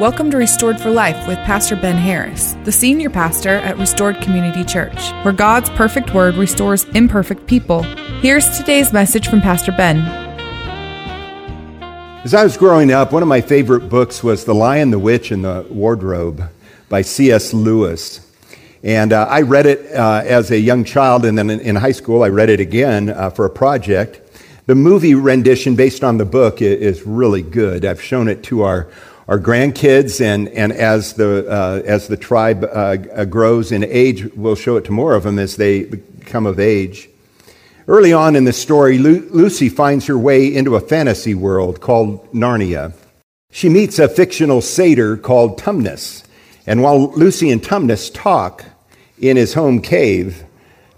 Welcome to Restored for Life with Pastor Ben Harris, the senior pastor at Restored Community Church, where God's perfect word restores imperfect people. Here's today's message from Pastor Ben. As I was growing up, one of my favorite books was The Lion, the Witch, and the Wardrobe by C.S. Lewis. And uh, I read it uh, as a young child, and then in, high school, I read it again uh, for a project. The movie rendition based on the book is really good. I've shown it to our our grandkids, and, and as, the, uh, as the tribe uh, uh, grows in age, we'll show it to more of them as they become of age. Early on in the story, Lu- Lucy finds her way into a fantasy world called Narnia. She meets a fictional satyr called Tumnus, and while Lucy and Tumnus talk in his home cave,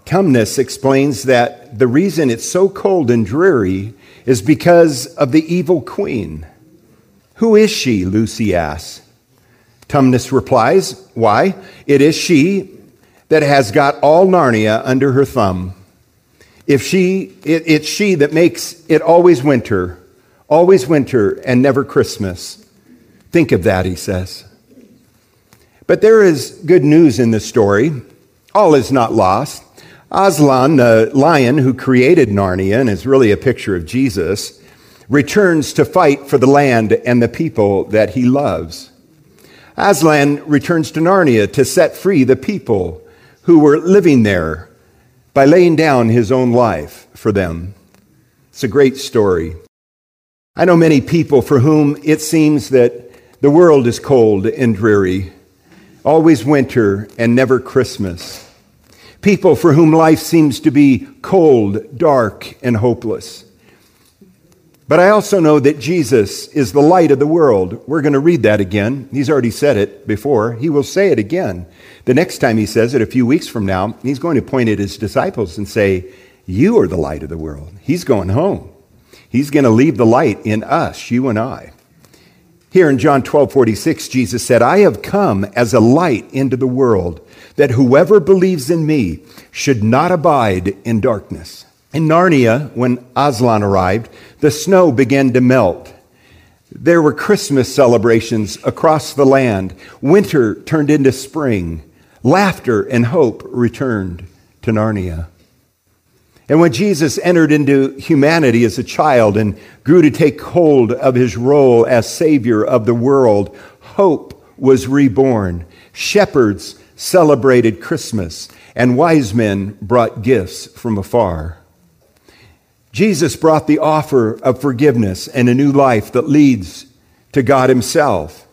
Tumnus explains that the reason it's so cold and dreary is because of the evil queen. Who is she? Lucy asks. Tumnus replies, Why, it is she that has got all Narnia under her thumb. If she, it, it's she that makes it always winter, always winter, and never Christmas. Think of that, he says. But there is good news in the story. All is not lost. Aslan, the lion who created Narnia and is really a picture of Jesus, returns to fight for the land and the people that he loves. Aslan returns to Narnia to set free the people who were living there by laying down his own life for them. It's a great story. I know many people for whom it seems that the world is cold and dreary, always winter and never Christmas. People for whom life seems to be cold, dark, and hopeless. But I also know that Jesus is the light of the world. We're going to read that again. He's already said it before. He will say it again. The next time he says it, a few weeks from now, he's going to point at his disciples and say, You are the light of the world. He's going home. He's going to leave the light in us, you and I. Here in John 12 46, Jesus said, I have come as a light into the world, that whoever believes in me should not abide in darkness. In Narnia, when Aslan arrived, the snow began to melt. There were Christmas celebrations across the land. Winter turned into spring. Laughter and hope returned to Narnia. And when Jesus entered into humanity as a child and grew to take hold of his role as Savior of the world, hope was reborn. Shepherds celebrated Christmas, and wise men brought gifts from afar. Jesus brought the offer of forgiveness and a new life that leads to God Himself.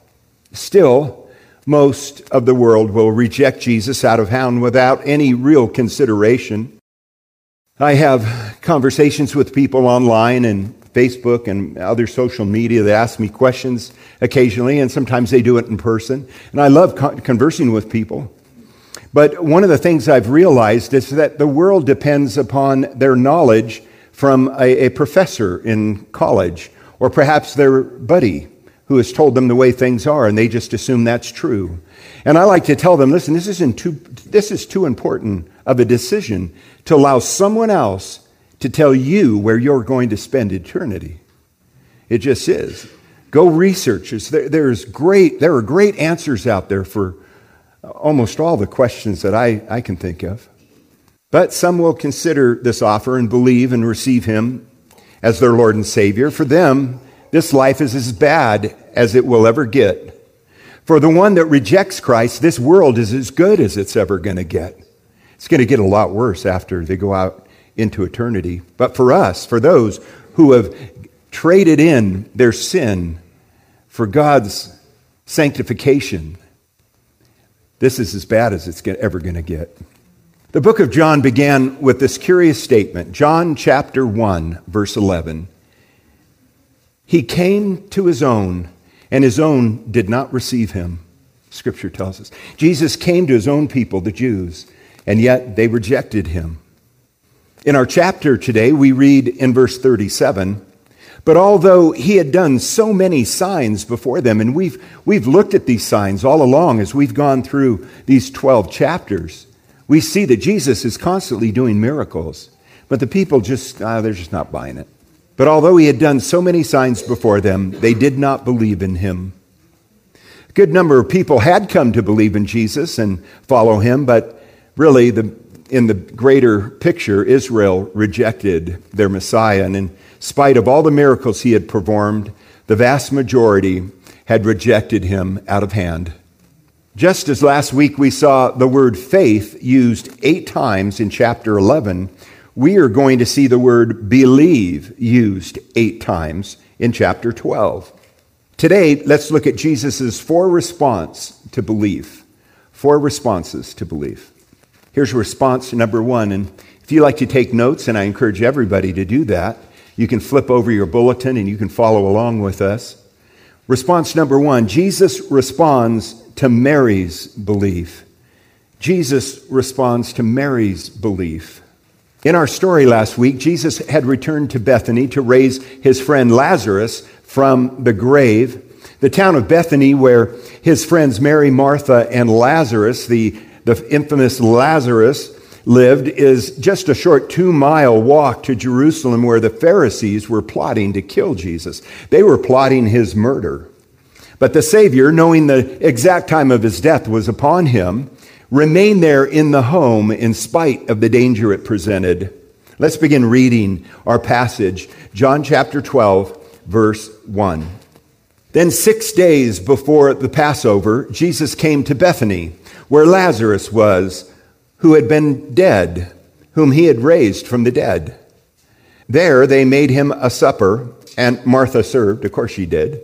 Still, most of the world will reject Jesus out of hand without any real consideration. I have conversations with people online and Facebook and other social media that ask me questions occasionally, and sometimes they do it in person. And I love conversing with people. But one of the things I've realized is that the world depends upon their knowledge from a, a professor in college, or perhaps their buddy who has told them the way things are, and they just assume that's true. And I like to tell them, listen, this isn't too, this is too important of a decision to allow someone else to tell you where you're going to spend eternity. It just is. Go research. There, there's great, there are great answers out there for almost all the questions that I, I can think of. But some will consider this offer and believe and receive him as their Lord and Savior. For them, this life is as bad as it will ever get. For the one that rejects Christ, this world is as good as it's ever going to get. It's going to get a lot worse after they go out into eternity. But for us, for those who have traded in their sin for God's sanctification, this is as bad as it's ever going to get. The book of John began with this curious statement John chapter 1, verse 11. He came to his own, and his own did not receive him. Scripture tells us. Jesus came to his own people, the Jews, and yet they rejected him. In our chapter today, we read in verse 37 But although he had done so many signs before them, and we've, we've looked at these signs all along as we've gone through these 12 chapters, we see that Jesus is constantly doing miracles, but the people just, uh, they're just not buying it. But although he had done so many signs before them, they did not believe in him. A good number of people had come to believe in Jesus and follow him, but really, the, in the greater picture, Israel rejected their Messiah. And in spite of all the miracles he had performed, the vast majority had rejected him out of hand. Just as last week we saw the word faith used eight times in chapter 11, we are going to see the word believe used eight times in chapter 12. Today, let's look at Jesus' four response to belief. Four responses to belief. Here's response number one. And if you like to take notes, and I encourage everybody to do that, you can flip over your bulletin and you can follow along with us. Response number one Jesus responds to Mary's belief. Jesus responds to Mary's belief. In our story last week, Jesus had returned to Bethany to raise his friend Lazarus from the grave. The town of Bethany, where his friends Mary, Martha, and Lazarus, the, the infamous Lazarus, lived, is just a short two mile walk to Jerusalem, where the Pharisees were plotting to kill Jesus. They were plotting his murder. But the Savior, knowing the exact time of his death was upon him, remained there in the home in spite of the danger it presented. Let's begin reading our passage, John chapter 12, verse 1. Then, six days before the Passover, Jesus came to Bethany, where Lazarus was, who had been dead, whom he had raised from the dead. There they made him a supper, and Martha served, of course she did.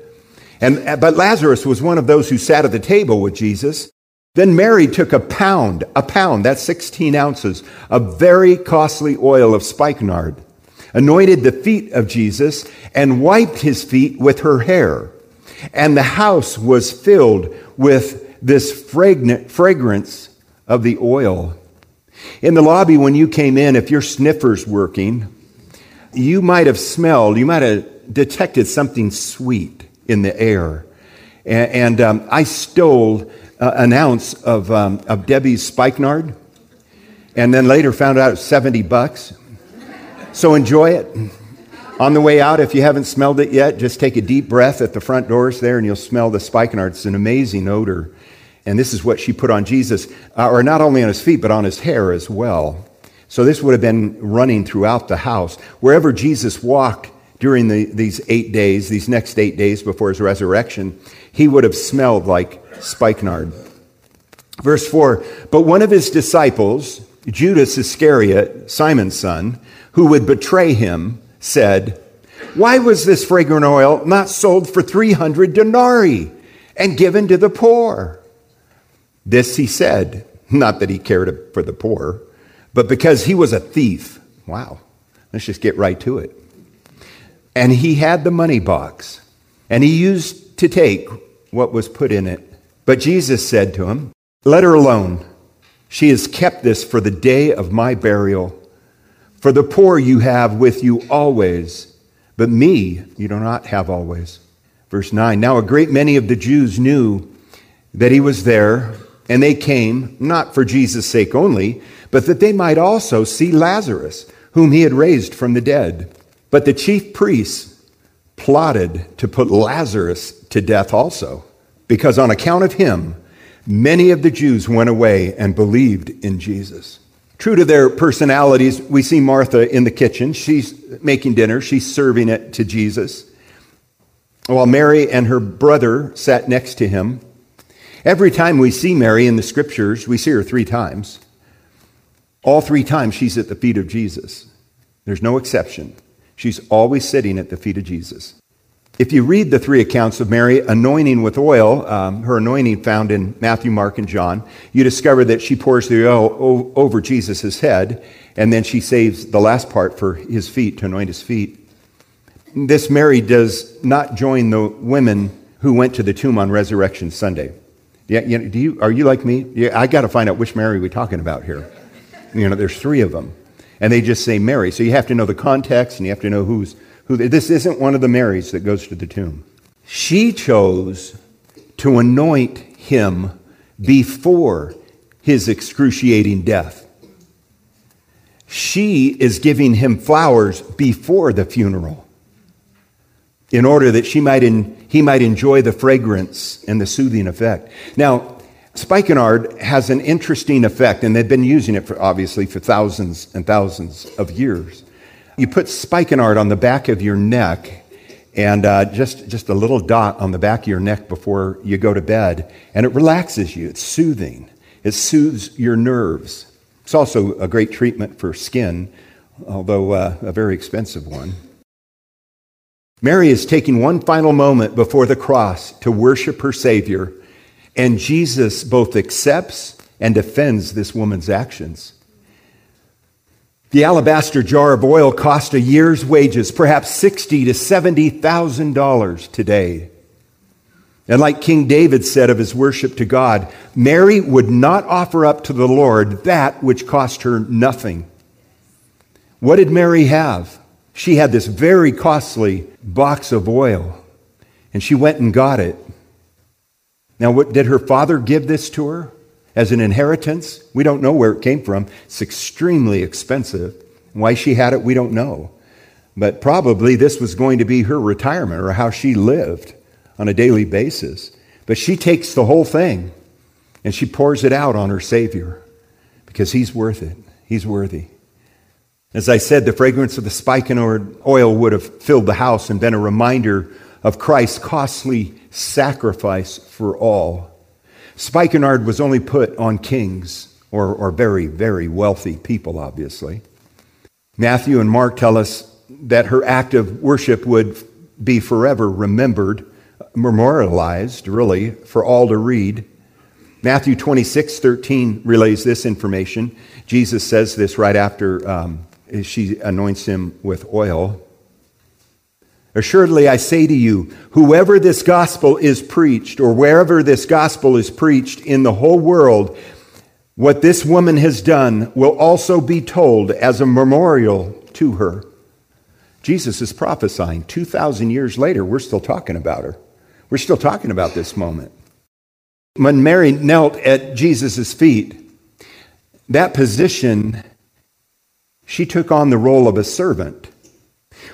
And, uh, but Lazarus was one of those who sat at the table with Jesus. Then Mary took a pound, a pound, that's 16 ounces, of very costly oil of spikenard, anointed the feet of Jesus, and wiped his feet with her hair. And the house was filled with this fragrant, fragrance of the oil. In the lobby, when you came in, if your sniffer's working, you might have smelled, you might have detected something sweet in the air. And, and um, I stole uh, an ounce of, um, of Debbie's spikenard and then later found out it's 70 bucks. So enjoy it. On the way out, if you haven't smelled it yet, just take a deep breath at the front doors there and you'll smell the spikenard. It's an amazing odor. And this is what she put on Jesus, uh, or not only on his feet, but on his hair as well. So this would have been running throughout the house. Wherever Jesus walked, during the, these eight days, these next eight days before his resurrection, he would have smelled like spikenard. Verse 4 But one of his disciples, Judas Iscariot, Simon's son, who would betray him, said, Why was this fragrant oil not sold for 300 denarii and given to the poor? This he said, not that he cared for the poor, but because he was a thief. Wow. Let's just get right to it and he had the money box, and he used to take what was put in it. But Jesus said to him, Let her alone. She has kept this for the day of my burial. For the poor you have with you always, but me you do not have always. Verse 9 Now a great many of the Jews knew that he was there, and they came, not for Jesus' sake only, but that they might also see Lazarus, whom he had raised from the dead. But the chief priests plotted to put Lazarus to death also, because on account of him, many of the Jews went away and believed in Jesus. True to their personalities, we see Martha in the kitchen. She's making dinner, she's serving it to Jesus, while Mary and her brother sat next to him. Every time we see Mary in the scriptures, we see her three times. All three times she's at the feet of Jesus. There's no exception. She's always sitting at the feet of Jesus. If you read the three accounts of Mary anointing with oil, um, her anointing found in Matthew, Mark, and John, you discover that she pours the oil over Jesus' head, and then she saves the last part for his feet, to anoint his feet. This Mary does not join the women who went to the tomb on Resurrection Sunday. Yeah, you know, do you, are you like me? Yeah, I got to find out which Mary we're talking about here. You know, there's three of them and they just say Mary. So you have to know the context and you have to know who's who. This isn't one of the Marys that goes to the tomb. She chose to anoint him before his excruciating death. She is giving him flowers before the funeral. in order that she might he might enjoy the fragrance and the soothing effect. Now, spikenard has an interesting effect, and they've been using it for obviously for thousands and thousands of years. You put spikenard on the back of your neck, and uh, just, just a little dot on the back of your neck before you go to bed, and it relaxes you. It's soothing, it soothes your nerves. It's also a great treatment for skin, although uh, a very expensive one. Mary is taking one final moment before the cross to worship her Savior, and Jesus both accepts and defends this woman's actions. The alabaster jar of oil cost a year's wages, perhaps sixty to seventy thousand dollars today. And like King David said of his worship to God, Mary would not offer up to the Lord that which cost her nothing. What did Mary have? She had this very costly box of oil, and she went and got it. Now, what, did her father give this to her as an inheritance? We don't know where it came from. It's extremely expensive. Why she had it, we don't know. But probably this was going to be her retirement or how she lived on a daily basis. But she takes the whole thing and she pours it out on her Savior because he's worth it. He's worthy. As I said, the fragrance of the spikenard oil would have filled the house and been a reminder of Christ's costly sacrifice for all. Spikenard was only put on kings or, or very, very wealthy people, obviously. Matthew and Mark tell us that her act of worship would be forever remembered, memorialized, really, for all to read. Matthew 26, 13 relays this information. Jesus says this right after um, she anoints him with oil. Assuredly, I say to you, whoever this gospel is preached, or wherever this gospel is preached in the whole world, what this woman has done will also be told as a memorial to her. Jesus is prophesying 2,000 years later. We're still talking about her. We're still talking about this moment. When Mary knelt at Jesus' feet, that position she took on the role of a servant.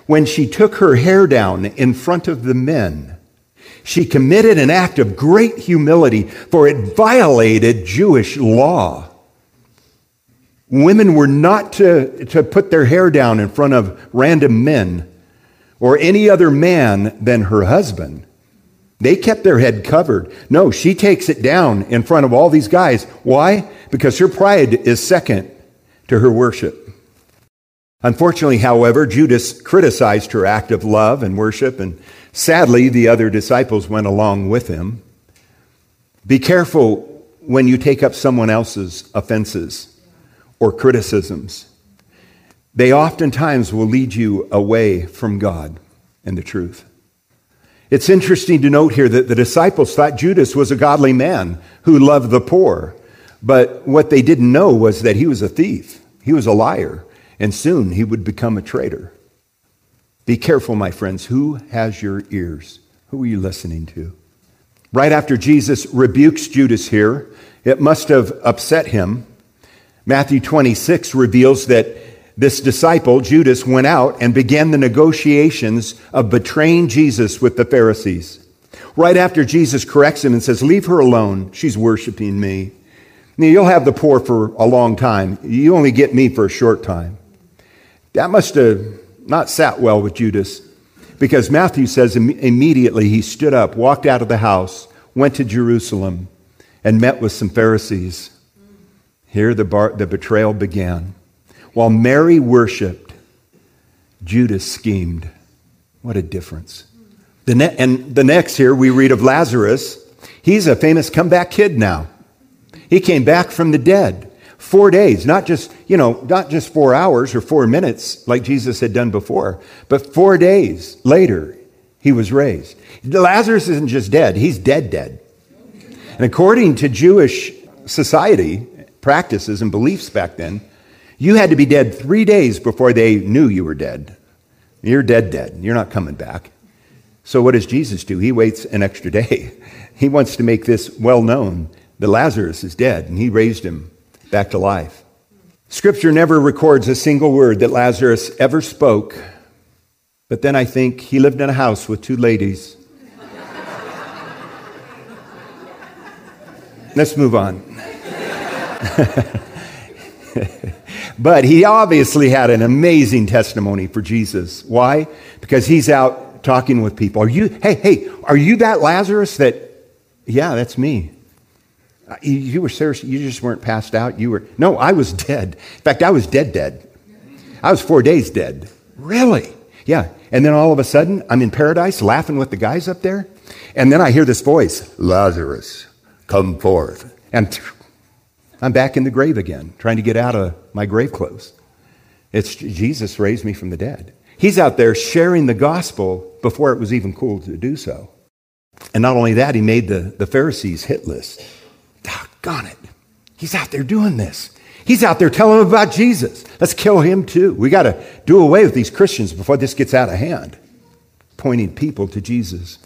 When she took her hair down in front of the men, she committed an act of great humility, for it violated Jewish law. Women were not to, to put their hair down in front of random men or any other man than her husband. They kept their head covered. No, she takes it down in front of all these guys. Why? Because her pride is second to her worship. Unfortunately, however, Judas criticized her act of love and worship, and sadly, the other disciples went along with him. Be careful when you take up someone else's offenses or criticisms. They oftentimes will lead you away from God and the truth. It's interesting to note here that the disciples thought Judas was a godly man who loved the poor, but what they didn't know was that he was a thief, he was a liar and soon he would become a traitor. Be careful, my friends. Who has your ears? Who are you listening to? Right after Jesus rebukes Judas here, it must have upset him. Matthew 26 reveals that this disciple, Judas, went out and began the negotiations of betraying Jesus with the Pharisees. Right after Jesus corrects him and says, Leave her alone. She's worshiping me. Now, you'll have the poor for a long time. You only get me for a short time. That must have not sat well with Judas because Matthew says immediately he stood up, walked out of the house, went to Jerusalem, and met with some Pharisees. Here the, bar, the betrayal began. While Mary worshiped, Judas schemed. What a difference. The ne- and the next here we read of Lazarus. He's a famous comeback kid now. He came back from the dead. Four days, not just, you know, not just four hours or four minutes like Jesus had done before, but four days later, he was raised. Lazarus isn't just dead, he's dead, dead. And according to Jewish society, practices, and beliefs back then, you had to be dead three days before they knew you were dead. You're dead, dead. You're not coming back. So, what does Jesus do? He waits an extra day. He wants to make this well known that Lazarus is dead, and he raised him back to life. Scripture never records a single word that Lazarus ever spoke But then I think he lived in a house with two ladies. Let's move on. but he obviously had an amazing testimony for Jesus. Why? Because he's out talking with people. Are you, hey, hey, are you that Lazarus that, yeah, that's me. Uh, you, were serious, you just weren't passed out. You were, no, I was dead. In fact, I was dead, dead. I was four days dead. Really? Yeah. And then all of a sudden, I'm in paradise laughing with the guys up there. And then I hear this voice Lazarus, come forth. And I'm back in the grave again, trying to get out of my grave clothes. It's Jesus raised me from the dead. He's out there sharing the gospel before it was even cool to do so. And not only that, he made the, the Pharisees hit list. Doggone it. He's out there doing this. He's out there telling them about Jesus. Let's kill him too. We got to do away with these Christians before this gets out of hand, pointing people to Jesus.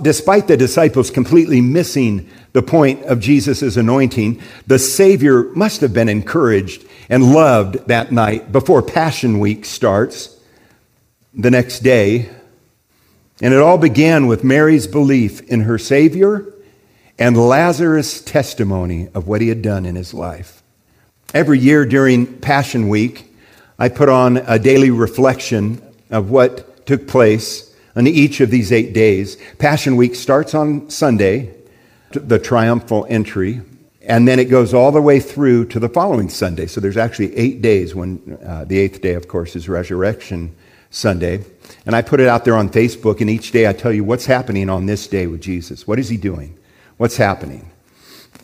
Despite the disciples completely missing the point of Jesus' anointing, the Savior must have been encouraged and loved that night before Passion Week starts the next day. And it all began with Mary's belief in her Savior and Lazarus' testimony of what he had done in his life. Every year during Passion Week, I put on a daily reflection of what took place on each of these eight days. Passion Week starts on Sunday, the triumphal entry, and then it goes all the way through to the following Sunday. So there's actually eight days when uh, the eighth day, of course, is Resurrection Sunday. And I put it out there on Facebook, and each day I tell you what's happening on this day with Jesus. What is he doing? What's happening?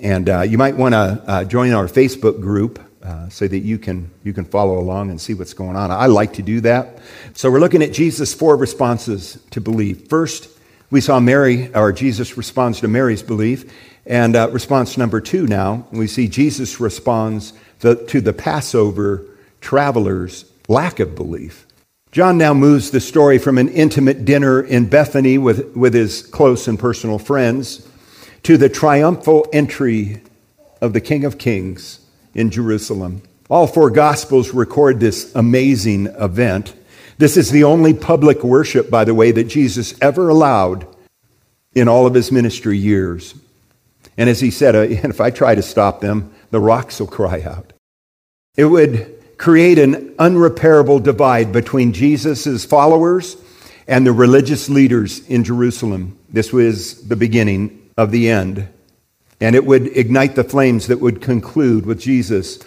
And uh, you might want to uh, join our Facebook group uh, so that you can, you can follow along and see what's going on. I like to do that. So we're looking at Jesus' four responses to belief. First, we saw Mary, or Jesus responds to Mary's belief. And uh, response number two now, we see Jesus responds to the Passover traveler's lack of belief. John now moves the story from an intimate dinner in Bethany with, with his close and personal friends to the triumphal entry of the King of Kings in Jerusalem. All four Gospels record this amazing event. This is the only public worship, by the way, that Jesus ever allowed in all of his ministry years. And as he said, uh, if I try to stop them, the rocks will cry out. It would create an unrepairable divide between Jesus' followers and the religious leaders in Jerusalem. This was the beginning of the end and it would ignite the flames that would conclude with Jesus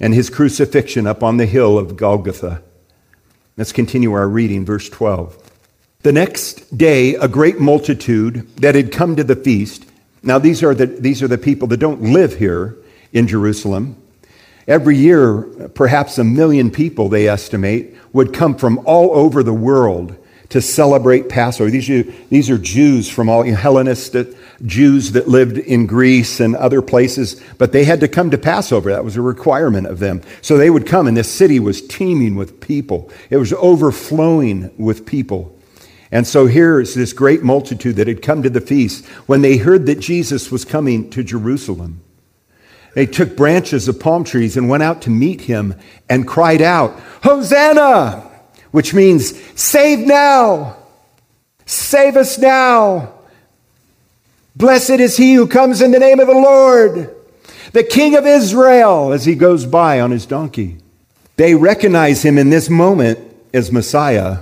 and his crucifixion up on the hill of Golgotha. Let's continue our reading, verse 12. The next day, a great multitude that had come to the feast. Now, these are the, these are the people that don't live here in Jerusalem. Every year, perhaps a million people, they estimate, would come from all over the world to celebrate Passover. These are, these are Jews from all Hellenistic Jews that lived in Greece and other places, but they had to come to Passover. That was a requirement of them. So they would come, and this city was teeming with people. It was overflowing with people. And so here is this great multitude that had come to the feast. When they heard that Jesus was coming to Jerusalem, they took branches of palm trees and went out to meet him and cried out, Hosanna! which means save now, save us now. Blessed is he who comes in the name of the Lord, the King of Israel, as he goes by on his donkey. They recognize him in this moment as Messiah,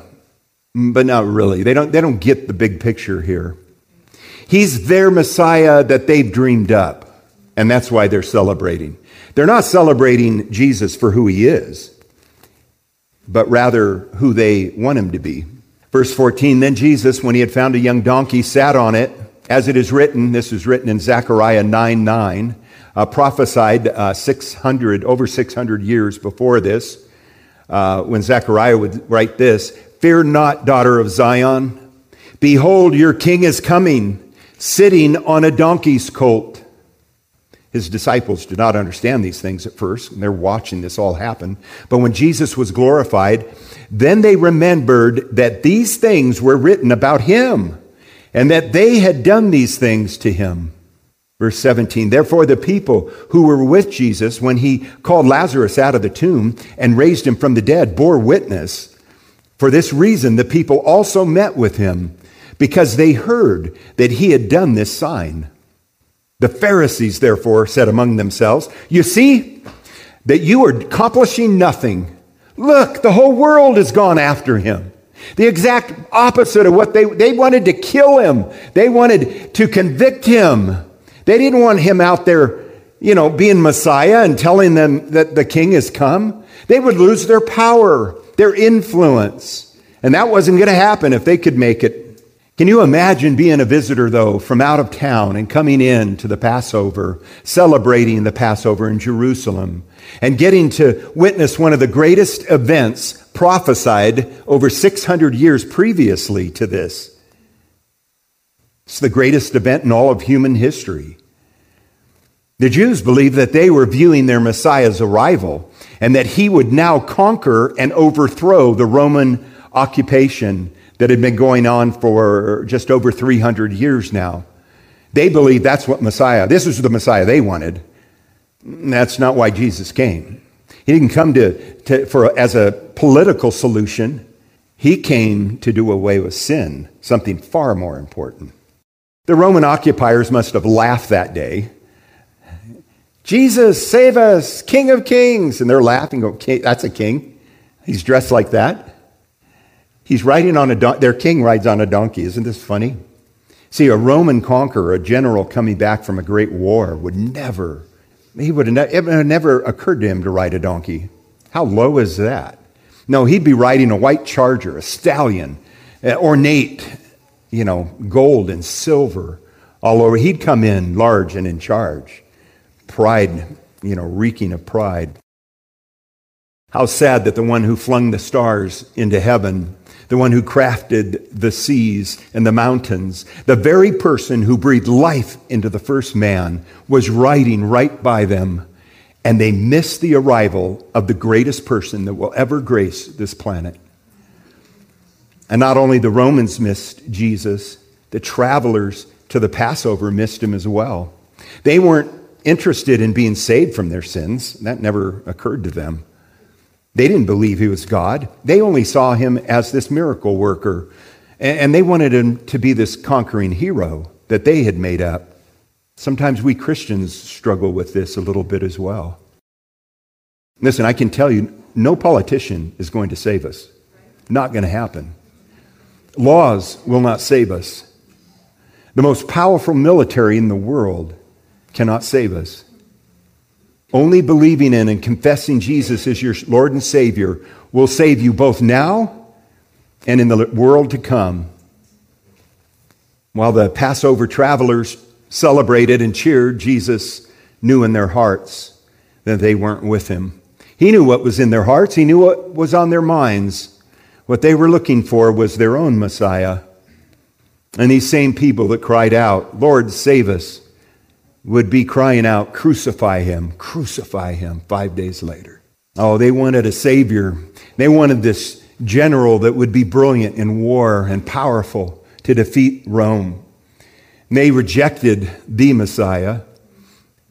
but not really. They don't, they don't get the big picture here. He's their Messiah that they've dreamed up, and that's why they're celebrating. They're not celebrating Jesus for who he is but rather who they want him to be. Verse 14 Then Jesus, when he had found a young donkey, sat on it, as it is written, this is written in Zechariah 9 9, uh, prophesied uh, 600, over 600 years before this, uh, when Zechariah would write this Fear not, daughter of Zion. Behold, your king is coming, sitting on a donkey's colt his disciples did not understand these things at first, and they're watching this all happen. But when Jesus was glorified, then they remembered that these things were written about him, and that they had done these things to him. Verse 17 Therefore, the people who were with Jesus when he called Lazarus out of the tomb and raised him from the dead bore witness. For this reason, the people also met with him because they heard that he had done this sign. The Pharisees, therefore, said among themselves, You see that you are accomplishing nothing. Look, the whole world has gone after him. The exact opposite of what they, they wanted to kill him. They wanted to convict him. They didn't want him out there, you know, being Messiah and telling them that the king has come. They would lose their power their influence. And that wasn't going to happen if they could make it. Can you imagine being a visitor, though, from out of town and coming in to the Passover, celebrating the Passover in Jerusalem, and getting to witness one of the greatest events prophesied over 600 years previously to this? It's the greatest event in all of human history. The Jews believed that they were viewing their Messiah's arrival and that he would now conquer and overthrow the Roman occupation that had been going on for just over 300 years now. They believed that's what Messiah, this was the Messiah they wanted. That's not why Jesus came. He didn't come to, to, for, as a political solution. He came to do away with sin, something far more important. The Roman occupiers must have laughed that day Jesus, save us, King of Kings. And they're laughing, oh, go, that's a king. He's dressed like that. He's riding on a donkey. Their king rides on a donkey. Isn't this funny? See, a Roman conqueror, a general coming back from a great war, would never, he would have ne- it would never occurred to him to ride a donkey. How low is that? No, he'd be riding a white charger, a stallion, uh, ornate, you know, gold and silver all over. He'd come in large and in charge pride, you know, reeking of pride. How sad that the one who flung the stars into heaven, the one who crafted the seas and the mountains, the very person who breathed life into the first man, was riding right by them, and they missed the arrival of the greatest person that will ever grace this planet. And not only the Romans missed Jesus, the travelers to the Passover missed him as well. They weren't interested in being saved from their sins. That never occurred to them. They didn't believe he was God. They only saw him as this miracle worker. And they wanted him to be this conquering hero that they had made up. Sometimes we Christians struggle with this a little bit as well. Listen, I can tell you, no politician is going to save us. Not going to happen. Laws will not save us. The most powerful military in the world cannot save us. Only believing in and confessing Jesus as your Lord and Savior will save you both now and in the world to come. While the Passover travelers celebrated and cheered, Jesus knew in their hearts that they weren't with him. He knew what was in their hearts, he knew what was on their minds. What they were looking for was their own Messiah. And these same people that cried out, Lord, save us, would be crying out, Crucify him, crucify him, five days later. Oh, they wanted a savior. They wanted this general that would be brilliant in war and powerful to defeat Rome. And they rejected the Messiah,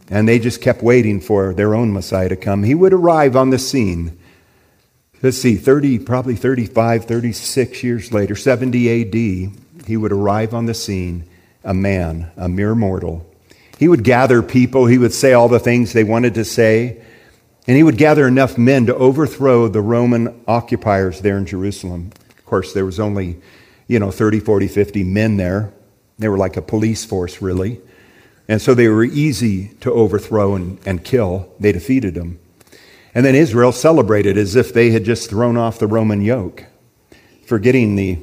and they just kept waiting for their own Messiah to come. He would arrive on the scene. Let's see, 30, probably 35, 36 years later, 70 AD, he would arrive on the scene, a man, a mere mortal, he would gather people, he would say all the things they wanted to say, and he would gather enough men to overthrow the Roman occupiers there in Jerusalem. Of course, there was only, you know, 30, 40, 50 men there. They were like a police force, really. And so they were easy to overthrow and, and kill. They defeated them. And then Israel celebrated as if they had just thrown off the Roman yoke, forgetting the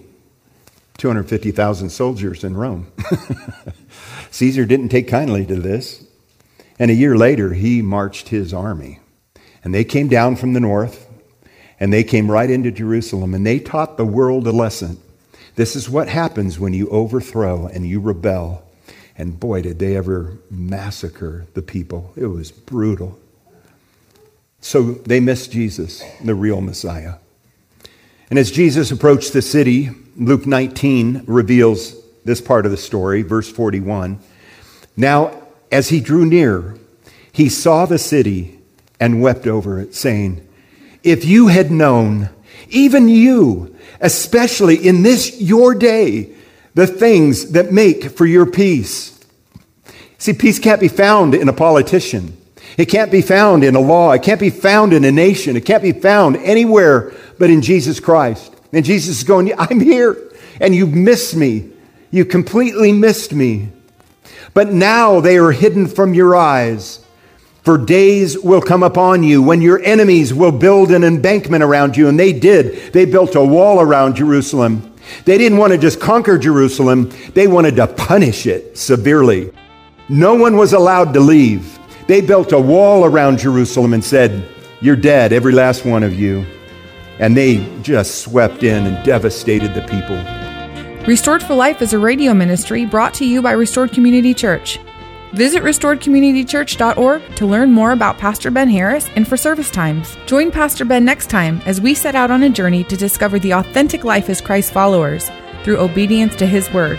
250,000 soldiers in Rome. Caesar didn't take kindly to this. And a year later, he marched his army. And they came down from the north, and they came right into Jerusalem, and they taught the world a lesson. This is what happens when you overthrow and you rebel. And boy, did they ever massacre the people. It was brutal. So they missed Jesus, the real Messiah. And as Jesus approached the city, Luke 19 reveals this part of the story, verse 41. Now, as he drew near, he saw the city and wept over it, saying, If you had known, even you, especially in this your day, the things that make for your peace. See, peace can't be found in a politician. It can't be found in a law. It can't be found in a nation. It can't be found anywhere but in Jesus Christ. And Jesus is going, I'm here, and you missed me. You completely missed me. But now they are hidden from your eyes. For days will come upon you when your enemies will build an embankment around you. And they did. They built a wall around Jerusalem. They didn't want to just conquer Jerusalem, they wanted to punish it severely. No one was allowed to leave. They built a wall around Jerusalem and said, You're dead, every last one of you. And they just swept in and devastated the people. Restored for Life is a radio ministry brought to you by Restored Community Church. Visit restoredcommunitychurch.org to learn more about Pastor Ben Harris and for service times. Join Pastor Ben next time as we set out on a journey to discover the authentic life as Christ followers through obedience to his word.